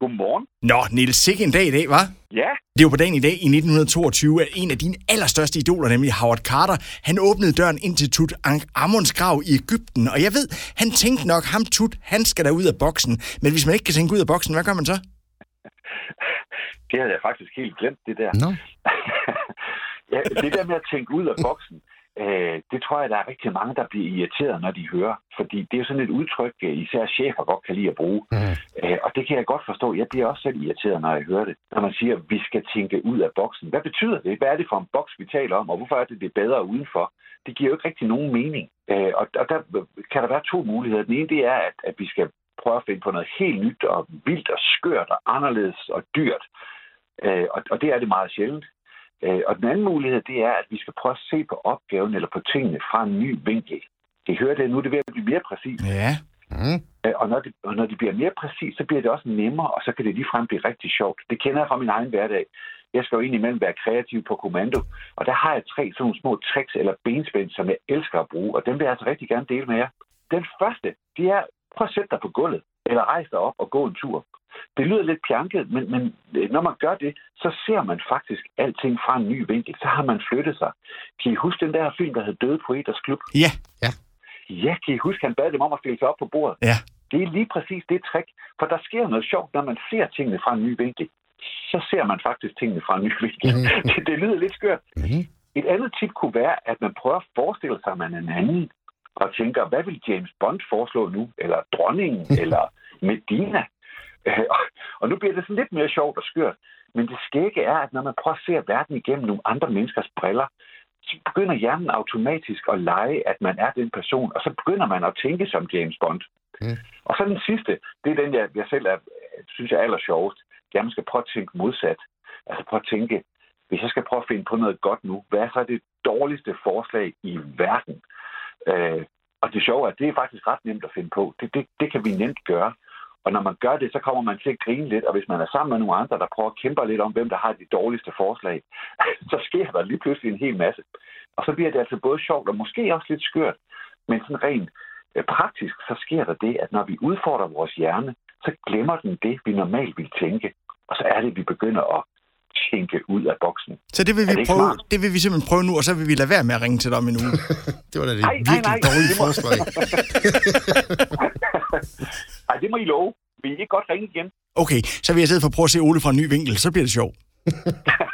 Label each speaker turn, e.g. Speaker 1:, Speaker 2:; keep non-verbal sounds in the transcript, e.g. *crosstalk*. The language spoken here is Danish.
Speaker 1: Godmorgen.
Speaker 2: Nå, Niels, sikke en dag i dag, var?
Speaker 1: Ja,
Speaker 2: Det var på dagen i dag i 1922, at en af dine allerstørste idoler, nemlig Howard Carter, han åbnede døren ind til Tut Amons grav i Ægypten. Og jeg ved, han tænkte nok, ham Tut, han skal da ud af boksen. Men hvis man ikke kan tænke ud af boksen, hvad gør man så?
Speaker 1: det havde jeg faktisk helt glemt, det der.
Speaker 3: Nå. *laughs*
Speaker 1: ja, det der med at tænke ud af boksen, øh, det tror jeg, der er rigtig mange, der bliver irriteret, når de hører. Fordi det er jo sådan et udtryk, øh, især chefer godt kan lide at bruge.
Speaker 3: Mm.
Speaker 1: Øh, og det kan jeg godt forstå. Jeg bliver også selv irriteret, når jeg hører det. Når man siger, at vi skal tænke ud af boksen. Hvad betyder det? Hvad er det for en boks, vi taler om? Og hvorfor er det, det bedre udenfor? Det giver jo ikke rigtig nogen mening. Øh, og, og der kan der være to muligheder. Den ene, det er, at, at vi skal prøve at finde på noget helt nyt og vildt og skørt og anderledes og dyrt. Øh, og, og det er det meget sjældent. Øh, og den anden mulighed, det er, at vi skal prøve at se på opgaven eller på tingene fra en ny vinkel. Det hører det nu, er det ved at blive mere præcis.
Speaker 2: Ja.
Speaker 3: Mm.
Speaker 1: Øh, Og når det, og når det bliver mere præcis, så bliver det også nemmere, og så kan det ligefrem blive rigtig sjovt. Det kender jeg fra min egen hverdag. Jeg skal jo indimellem være kreativ på kommando, og der har jeg tre sådan nogle små tricks eller benspænd, som jeg elsker at bruge, og dem vil jeg altså rigtig gerne dele med jer. Den første, det er, prøv at sætte dig på gulvet, eller rejse dig op og gå en tur. Det lyder lidt pjanket, men, men øh, når man gør det, så ser man faktisk alting fra en ny vinkel. Så har man flyttet sig. Kan I huske den der film, der hed Døde Poeters Klub?
Speaker 2: Ja.
Speaker 1: Ja, kan I huske, han bad dem om at stille sig op på bordet?
Speaker 2: Ja.
Speaker 1: Det er lige præcis det trick, for der sker noget sjovt, når man ser tingene fra en ny vinkel. Så ser man faktisk tingene fra en ny vinkel. *laughs* det, det lyder lidt skørt.
Speaker 3: Mm.
Speaker 1: Et andet tip kunne være, at man prøver at forestille sig, at man er en anden, og tænker, hvad vil James Bond foreslå nu? Eller dronningen, *laughs* eller Medina? Og- *laughs* Og nu bliver det sådan lidt mere sjovt og skørt. Men det skægge er, at når man prøver at se verden igennem nogle andre menneskers briller, så begynder hjernen automatisk at lege, at man er den person, og så begynder man at tænke som James Bond.
Speaker 3: Mm.
Speaker 1: Og så den sidste, det er den, jeg, jeg selv er, synes er aller sjovest. Det er, at man skal prøve at tænke modsat. Altså prøve at tænke, hvis jeg skal prøve at finde på noget godt nu, hvad er så det dårligste forslag i verden? Øh, og det sjove er, at det er faktisk ret nemt at finde på. Det, det, det kan vi nemt gøre. Og når man gør det, så kommer man til at grine lidt, og hvis man er sammen med nogle andre, der prøver at kæmpe lidt om, hvem der har de dårligste forslag, *laughs* så sker der lige pludselig en hel masse. Og så bliver det altså både sjovt og måske også lidt skørt, men sådan rent øh, praktisk, så sker der det, at når vi udfordrer vores hjerne, så glemmer den det, vi normalt vil tænke. Og så er det, at vi begynder at tænke ud af boksen.
Speaker 2: Så det vil vi
Speaker 1: det
Speaker 2: prøve,
Speaker 1: smart?
Speaker 2: det vil vi simpelthen prøve nu, og så vil vi lade være med at ringe til dig om en uge. *laughs*
Speaker 3: Det var da det
Speaker 1: Nej, nej,
Speaker 3: virkelig
Speaker 1: nej,
Speaker 3: dårlige
Speaker 1: det må-
Speaker 3: forslag. *laughs*
Speaker 1: Det må I love. Vil I ikke godt ringe igen?
Speaker 2: Okay, så vil jeg i stedet for prøve at se Ole fra en ny vinkel, så bliver det sjovt. *laughs*